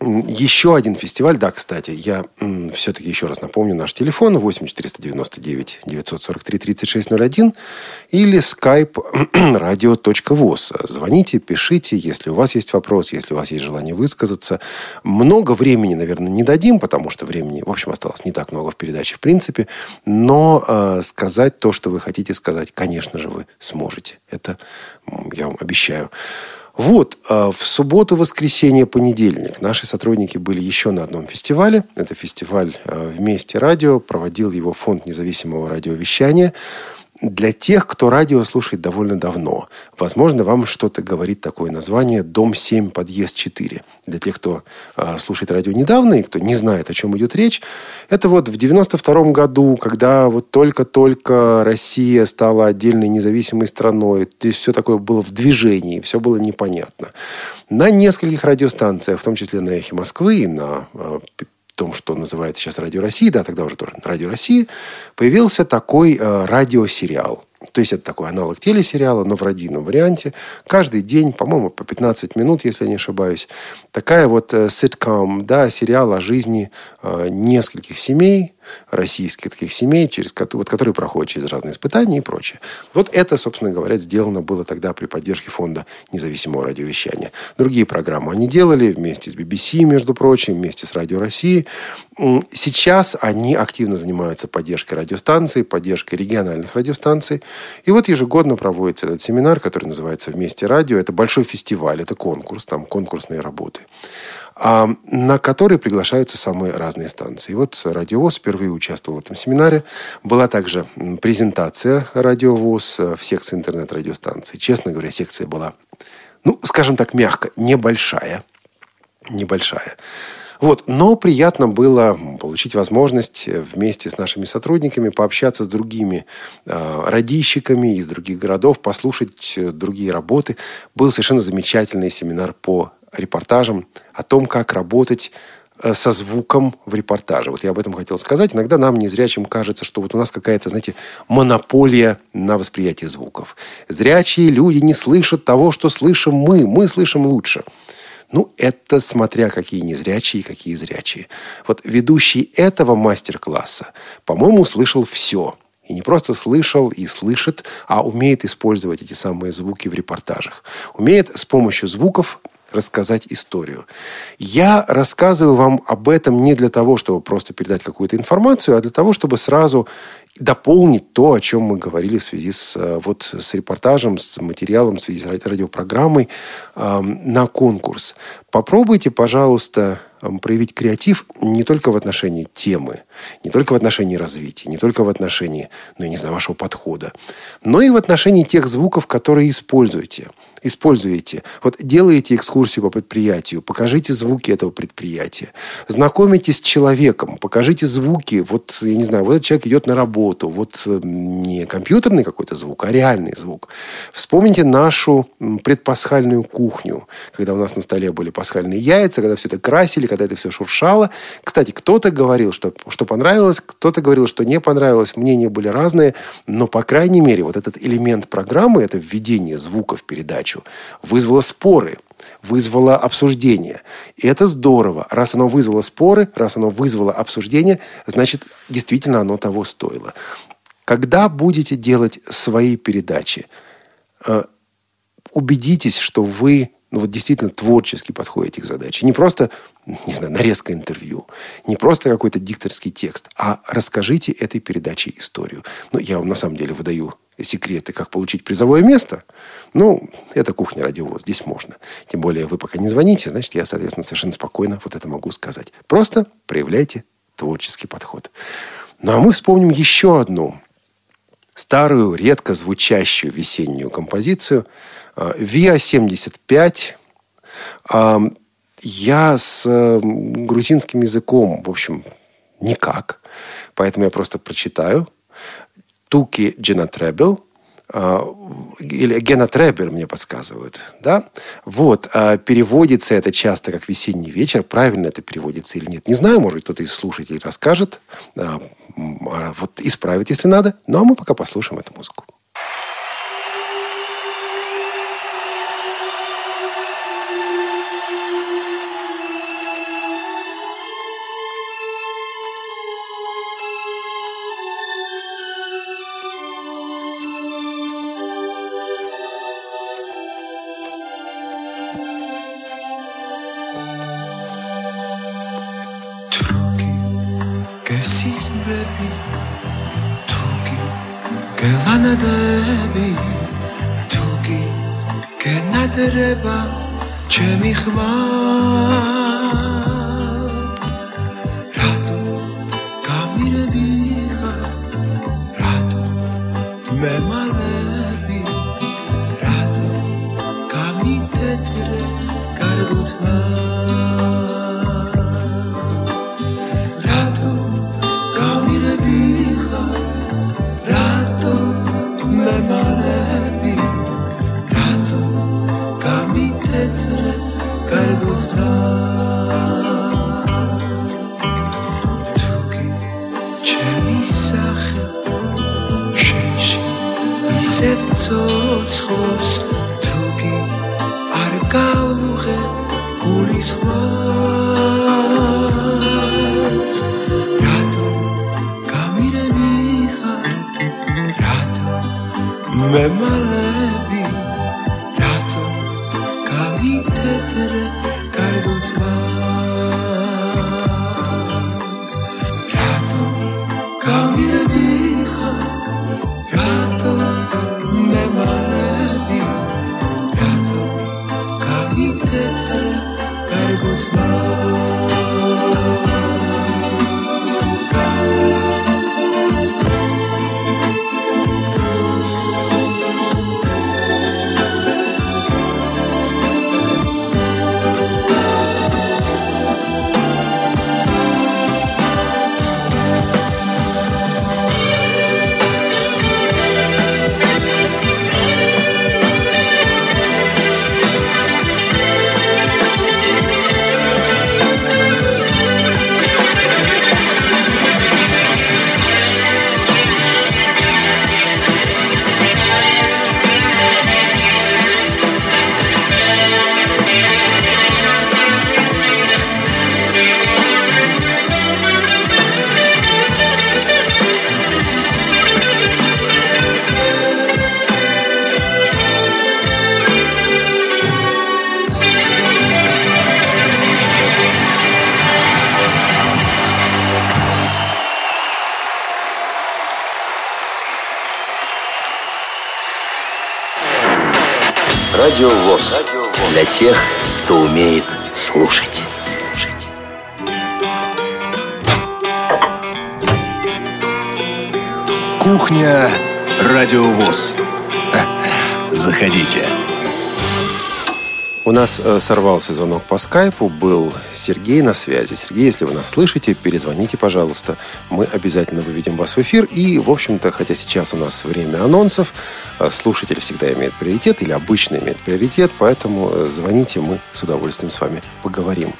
Speaker 2: Еще один фестиваль, да, кстати, я все-таки еще раз напомню наш телефон 8 499 943 3601 или skype radio.voz. Звоните, пишите, если у вас есть вопрос, если у вас есть желание высказаться. Много времени, наверное, не дадим, потому что времени, в общем, осталось не так много в передаче, в принципе. Но э, сказать то, что вы хотите сказать, конечно же, вы сможете. Это я вам обещаю. Вот, э, в субботу, воскресенье, понедельник наши сотрудники были еще на одном фестивале. Это фестиваль э, «Вместе радио». Проводил его Фонд независимого радиовещания. Для тех, кто радио слушает довольно давно, возможно, вам что-то говорит такое название «Дом 7, подъезд 4». Для тех, кто а, слушает радио недавно и кто не знает, о чем идет речь, это вот в 92 году, когда вот только-только Россия стала отдельной независимой страной, то есть все такое было в движении, все было непонятно. На нескольких радиостанциях, в том числе на «Эхе Москвы» и на а, том, что называется сейчас Радио России, да, тогда уже тоже Радио России, появился такой э, радиосериал. То есть это такой аналог телесериала, но в радийном варианте. Каждый день, по-моему, по 15 минут, если я не ошибаюсь. Такая вот э, да, сериал о жизни э, нескольких семей, российских таких семей, через, вот, которые проходят через разные испытания и прочее. Вот это, собственно говоря, сделано было тогда при поддержке фонда независимого радиовещания. Другие программы они делали вместе с BBC, между прочим, вместе с Радио России. Сейчас они активно занимаются поддержкой радиостанций, поддержкой региональных радиостанций. И вот ежегодно проводится этот семинар, который называется «Вместе радио». Это большой фестиваль, это конкурс, там конкурсные работы на который приглашаются самые разные станции. И вот Радиовоз впервые участвовал в этом семинаре. Была также презентация Радиовоз в секции интернет-радиостанции. Честно говоря, секция была, ну, скажем так, мягко, небольшая. Небольшая. Вот. Но приятно было получить возможность вместе с нашими сотрудниками пообщаться с другими э, радищиками из других городов, послушать другие работы. Был совершенно замечательный семинар по репортажам о том, как работать э, со звуком в репортаже. Вот я об этом хотел сказать. Иногда нам, незрячим, кажется, что вот у нас какая-то, знаете, монополия на восприятие звуков. Зрячие люди не слышат того, что слышим мы. Мы слышим лучше. Ну, это смотря какие незрячие, какие зрячие. Вот ведущий этого мастер-класса, по-моему, слышал все. И не просто слышал и слышит, а умеет использовать эти самые звуки в репортажах. Умеет с помощью звуков рассказать историю. Я рассказываю вам об этом не для того, чтобы просто передать какую-то информацию, а для того, чтобы сразу дополнить то, о чем мы говорили в связи с, э, вот, с репортажем, с материалом, в связи с радиопрограммой на конкурс. Попробуйте, пожалуйста, проявить креатив не только в отношении темы, не только в отношении развития, не только в отношении, ну, я не знаю, вашего подхода, но и в отношении тех звуков, которые используете – используете. Вот делаете экскурсию по предприятию, покажите звуки этого предприятия. Знакомитесь с человеком, покажите звуки. Вот, я не знаю, вот этот человек идет на работу. Вот э, не компьютерный какой-то звук, а реальный звук. Вспомните нашу предпасхальную кухню, когда у нас на столе были пасхальные яйца, когда все это красили, когда это все шуршало. Кстати, кто-то говорил, что, что понравилось, кто-то говорил, что не понравилось. Мнения были разные, но, по крайней мере, вот этот элемент программы, это введение звука в передачу, передачу, вызвало споры, вызвало обсуждение. И это здорово. Раз оно вызвало споры, раз оно вызвало обсуждение, значит, действительно оно того стоило. Когда будете делать свои передачи, э, убедитесь, что вы ну, вот действительно творчески подходите к задаче. Не просто, не знаю, нарезка интервью, не просто какой-то дикторский текст, а расскажите этой передаче историю. Ну, я вам на самом деле выдаю секреты, как получить призовое место, ну, это кухня радиовоз, здесь можно. Тем более вы пока не звоните, значит, я, соответственно, совершенно спокойно вот это могу сказать. Просто проявляйте творческий подход. Ну, а мы вспомним еще одну старую, редко звучащую весеннюю композицию ВИА-75. А, я с грузинским языком, в общем, никак. Поэтому я просто прочитаю. Туки Дженатребел, или Генатребер мне подсказывают, да? Вот, а переводится это часто как «весенний вечер», правильно это переводится или нет, не знаю, может, кто-то из слушателей расскажет, а, вот исправит, если надо, ну, а мы пока послушаем эту музыку.
Speaker 3: გენადრება ჩემი ხმა
Speaker 9: my
Speaker 1: Радио ВОЗ. Для тех, кто умеет слушать. Кухня Радио ВОЗ. Заходите.
Speaker 2: У нас э, сорвался звонок по скайпу, был Сергей на связи. Сергей, если вы нас слышите, перезвоните, пожалуйста. Мы обязательно выведем вас в эфир. И, в общем-то, хотя сейчас у нас время анонсов, э, слушатель всегда имеет приоритет или обычно имеет приоритет, поэтому э, звоните, мы с удовольствием с вами поговорим.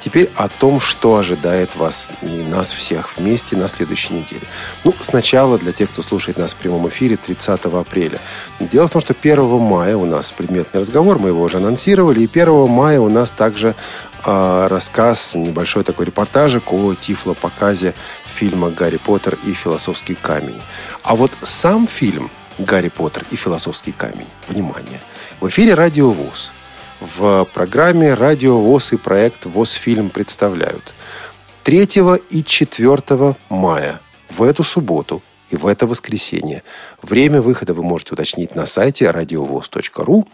Speaker 2: Теперь о том, что ожидает вас и нас всех вместе на следующей неделе. Ну, сначала для тех, кто слушает нас в прямом эфире 30 апреля. Дело в том, что 1 мая у нас предметный разговор, мы его уже анонсировали, и 1 мая у нас также а, рассказ, небольшой такой репортажик о тифлопоказе фильма «Гарри Поттер и философский камень». А вот сам фильм «Гарри Поттер и философский камень», внимание, в эфире «Радио ВУЗ». В программе «Радио ВОЗ» и проект «ВОЗ-фильм» представляют 3 и 4 мая в эту субботу и в это воскресенье. Время выхода вы можете уточнить на сайте radiovoz.ru.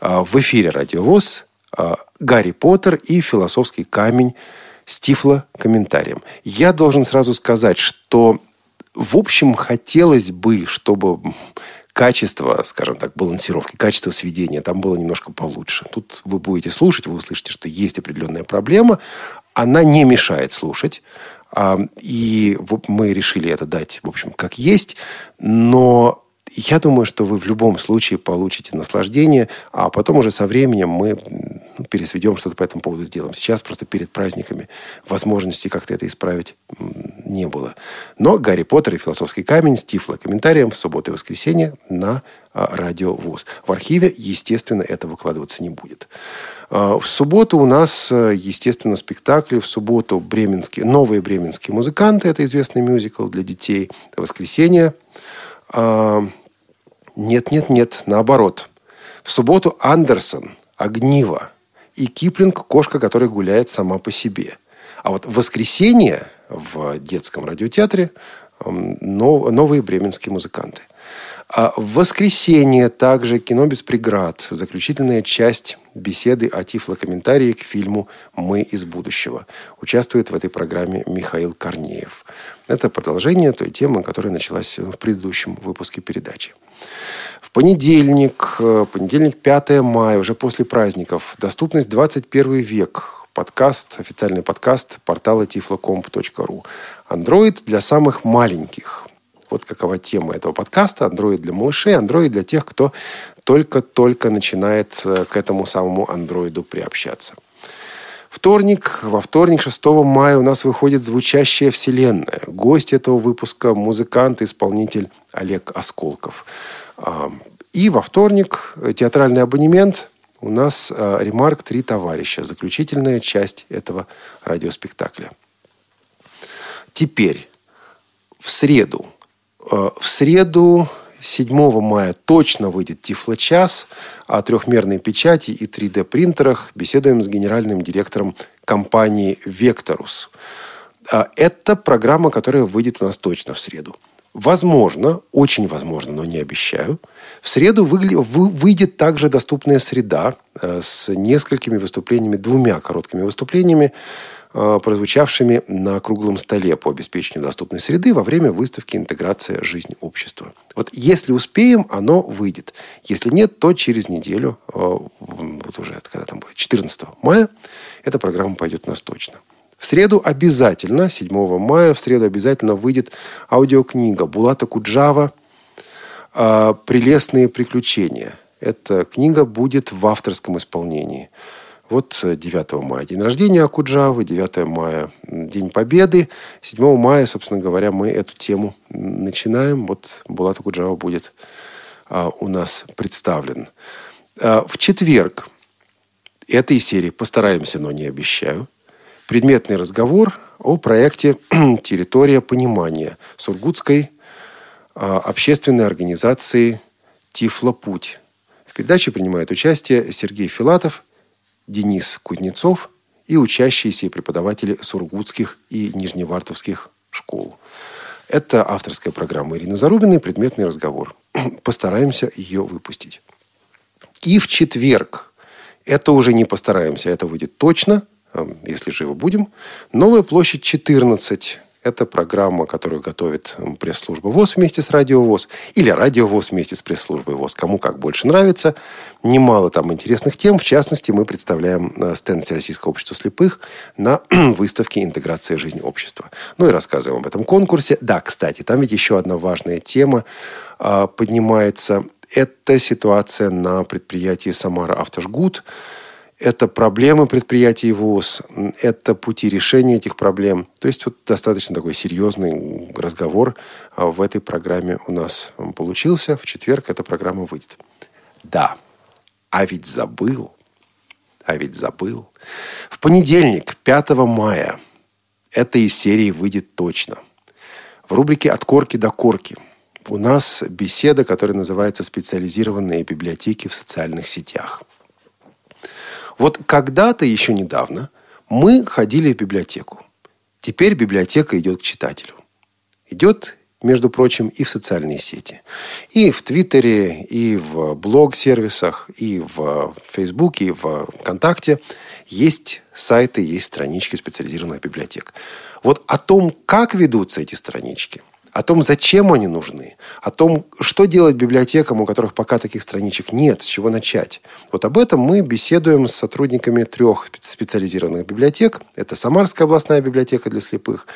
Speaker 2: А, В эфире «Радио ВОЗ» а, «Гарри Поттер и философский камень» с тифло-комментарием. Я должен сразу сказать, что в общем, хотелось бы, чтобы качество, скажем так, балансировки, качество сведения там было немножко получше. Тут вы будете слушать, вы услышите, что есть определенная проблема. Она не мешает слушать. А, И мы решили это дать, в общем, как есть. Но я думаю, что вы в любом случае получите наслаждение, а потом уже со временем мы пересведем, что-то по этому поводу сделаем. Сейчас просто перед праздниками возможности как-то это исправить не было. Но «Гарри Поттер и философский камень» с Тифло комментарием в субботу и воскресенье на а, Радио ВОЗ. В архиве, естественно, это выкладываться не будет. А, В субботу у нас, э, естественно, спектакли. В субботу бременские, новые бременские музыканты. Это известный мюзикл для детей. В воскресенье а, нет, нет, нет, наоборот. В субботу Андерсон, Огниво и Киплинг «Кошка, которая гуляет сама по себе». А вот в воскресенье в детском радиотеатре новые бременские музыканты. А в воскресенье также «Кино без преград». Заключительная часть беседы о тифлокомментарии к фильму «Мы из будущего». Участвует в этой программе Михаил Корнеев. Это продолжение той темы, которая началась в предыдущем выпуске передачи. В понедельник, э, понедельник 5 мая, уже после праздников, доступность 21 век. Подкаст, официальный подкаст портала tiflocomp.ru. Android для самых маленьких. Вот какова тема этого подкаста. Android для малышей, Android для тех, кто только-только начинает э, к этому самому андроиду приобщаться. Вторник. Во вторник, 6 мая, у нас выходит «Звучащая вселенная». Гость этого выпуска – музыкант и исполнитель Олег Осколков. И во вторник э, театральный абонемент у нас э, «Ремарк. Три товарища». Заключительная часть этого радиоспектакля. Теперь, в среду. Э, В среду 7 мая точно выйдет Тифлочас о трехмерной печати и 3D-принтерах. Беседуем с генеральным директором компании «Векторус». Это программа, которая выйдет у нас точно в среду. Возможно, очень возможно, но не обещаю. В среду выйдет также доступная среда э, с несколькими выступлениями, двумя короткими выступлениями, э, прозвучавшими на круглом столе по обеспечению доступной среды во время выставки «Интеграция. Жизнь общества». Вот если успеем, оно выйдет. Если нет, то через неделю, э, вот уже когда там будет, 14 мая, эта программа пойдет у нас точно. В среду обязательно, 7 мая, в среду обязательно выйдет аудиокнига Булата Куджава а, «Прелестные приключения». Эта книга будет в авторском исполнении. Вот э, 9 мая день рождения Акуджавы, 9 мая День Победы. 7 мая, собственно говоря, мы эту тему начинаем. Вот Булат Акуджава будет а, у нас представлен. А, в четверг этой серии постараемся, но не обещаю. Предметный разговор о проекте «Территория понимания» Сургутской а, общественной организации «Тифлопуть». В передаче принимают участие Сергей Филатов, Денис Кузнецов и учащиеся и преподаватели сургутских и нижневартовских школ. Это авторская программа Ирины Зарубиной «Предметный разговор». Постараемся ее выпустить. И в четверг, это уже не постараемся, это выйдет точно, если живы будем, Новая площадь 14. Это программа, которую готовит м, пресс-служба ВОЗ вместе с Радио ВОЗ. Или Радио ВОЗ вместе с пресс-службой ВОЗ. Кому как больше нравится. Немало там интересных тем. В частности, мы представляем э, стенд Всероссийского общества слепых на выставке «Интеграция жизни общества». Ну и рассказываем об этом конкурсе. Да, кстати, там ведь еще одна важная тема а, поднимается. Это ситуация на предприятии «Самара Автожгут». Это проблемы предприятий ВОЗ, это пути решения этих проблем. То есть вот достаточно такой серьезный разговор а, в этой программе у нас получился. В четверг эта программа выйдет. Да, а ведь забыл, а ведь забыл. В понедельник, 5 мая, эта из серии выйдет точно. В рубрике «От корки до корки» у нас беседа, которая называется «Специализированные библиотеки в социальных сетях». Вот когда-то, еще недавно, мы ходили в библиотеку. Теперь библиотека идет к читателю. Идет, между прочим, и в социальные сети. И в Твиттере, и в блог-сервисах, и в Фейсбуке, и в ВКонтакте есть сайты, есть странички специализированных библиотек. Вот о том, как ведутся эти странички, о том, зачем они нужны, о том, что делать библиотекам, у которых пока таких страничек нет, с чего начать. Вот об этом мы беседуем с сотрудниками трех специализированных библиотек. Это Самарская областная библиотека для слепых,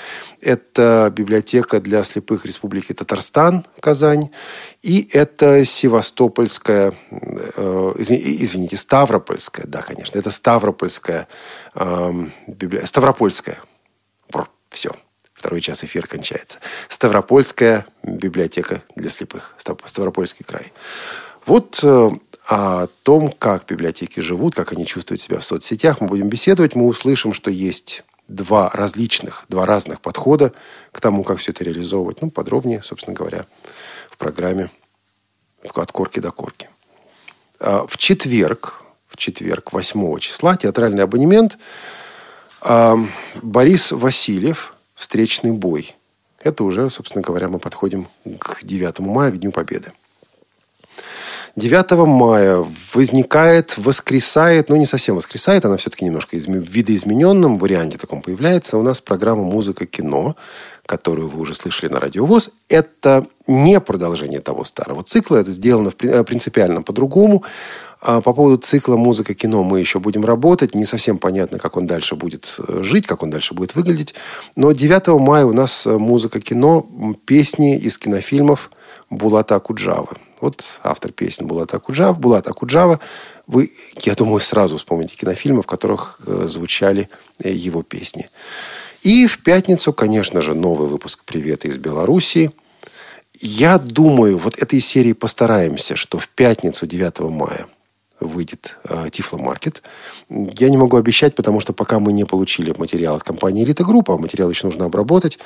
Speaker 2: это библиотека для слепых Республики Татарстан, Казань, и это Севастопольская, э, извини- извините, Ставропольская, да, конечно, это Ставропольская, эм, библи- Ставропольская, все, Второй час эфир кончается. Ставропольская библиотека для слепых. Став- Ставропольский край. Вот э, о том, как библиотеки живут, как они чувствуют себя в соцсетях, мы будем беседовать. Мы услышим, что есть два различных, два разных подхода к тому, как все это реализовывать. Ну, подробнее, собственно говоря, в программе «От корки до корки». А В четверг, в четверг, 8 числа, театральный абонемент а, Борис Васильев «Встречный бой». Это уже, собственно говоря, мы подходим к 9 мая, к Дню Победы. 9 мая возникает, воскресает, ну не совсем воскресает, она все-таки немножко изме- в видоизмененном варианте таком появляется. У нас программа «Музыка-кино», которую вы уже слышали на радиовоз. Это не продолжение того старого цикла, это сделано э, принципиально по-другому. А по поводу цикла «Музыка-кино» мы еще будем работать. Не совсем понятно, как он дальше будет э, жить, как он дальше будет выглядеть. Но 9 мая у нас э, «Музыка-кино», песни из кинофильмов Булата Акуджавы. Вот автор песен Булат Акуджав. Булат Акуджава. Вы, я думаю, сразу вспомните кинофильмы, в которых э, звучали его песни. И в пятницу, конечно же, новый выпуск «Привета из Белоруссии». Я думаю, вот этой серии постараемся, что в пятницу 9 мая выйдет э, Тифломаркет. Я не могу обещать, потому что пока мы не получили материал от компании Элита Группа, материал еще нужно обработать,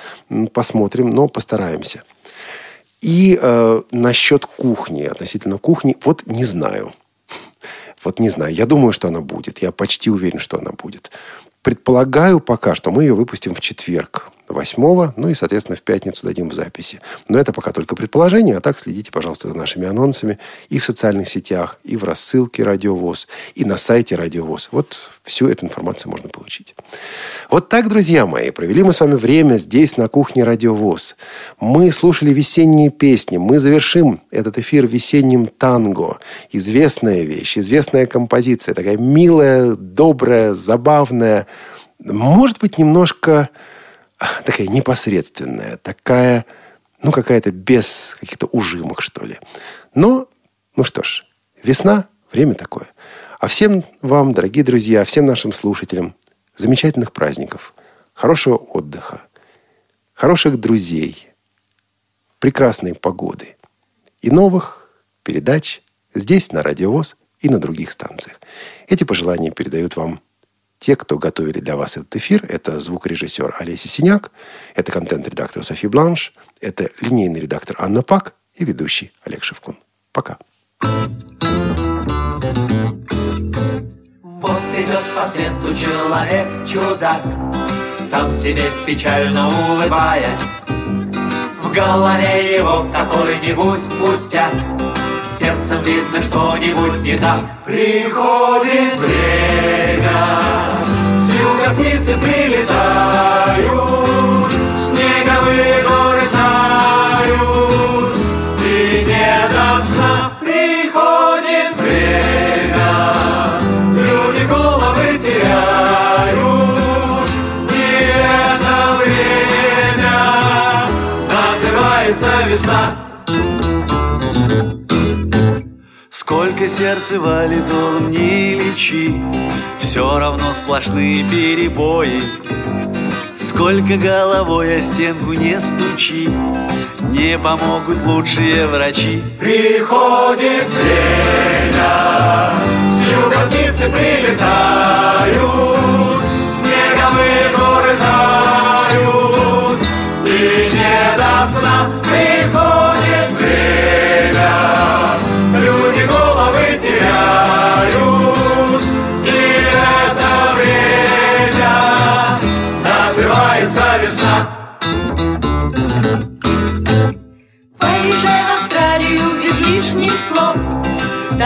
Speaker 2: посмотрим, но постараемся. И э, насчет кухни, относительно кухни, вот не знаю. Вот не знаю. Я думаю, что она будет. Я почти уверен, что она будет. Предполагаю пока, что мы ее выпустим в четверг. 8 ну и, соответственно, в пятницу дадим в записи. Но это пока только предположение, а так следите, пожалуйста, за нашими анонсами и в социальных сетях, и в рассылке Радиовоз, и на сайте Радиовоз. Вот всю эту информацию можно получить. Вот так, друзья мои, провели мы с вами время здесь, на кухне Радиовоз. Мы слушали весенние песни. Мы завершим этот эфир весенним танго. Известная вещь, известная композиция. Такая милая, добрая, забавная. Может быть, немножко такая непосредственная. Такая, ну, какая-то без каких-то ужимок, что ли. Но, ну что ж, весна, время такое. А всем вам, дорогие друзья, всем нашим слушателям, замечательных праздников, хорошего отдыха, хороших друзей, прекрасной погоды и новых передач здесь, на Радиовоз и на других станциях. Эти пожелания передают вам те, кто готовили для вас этот эфир. Это звукорежиссер Олеся Синяк, это контент-редактор Софи Бланш, это линейный редактор Анна Пак и ведущий Олег Шевкун. Пока.
Speaker 10: Вот идет по свету человек-чудак, Сам себе печально улыбаясь. В голове его какой-нибудь пустяк, Сердцем видно что-нибудь не так. Приходит время, с юга птицы прилетают, Снеговые горы тают, и не до сна приходит время, Люди головы теряют, и это время называется весна.
Speaker 11: Сколько сердце валит не лечи, Все равно сплошные перебои. Сколько головой о стенку не стучи, Не помогут лучшие врачи.
Speaker 10: Приходит время, с юга птицы прилетают, Снеговые горы тают, и не до сна приходит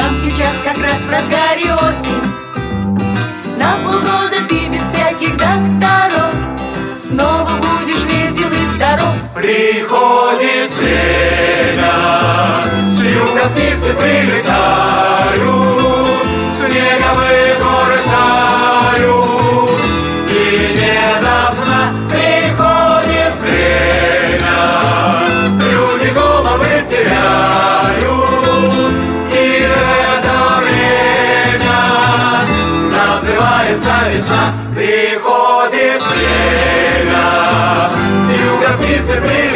Speaker 12: Там сейчас как раз в разгаре осень. На полгода ты без всяких докторов. Снова будешь весел и здоров.
Speaker 10: Приходит время, с юга птицы прилетают, весна. Приходит время, с юга птицы прилетают.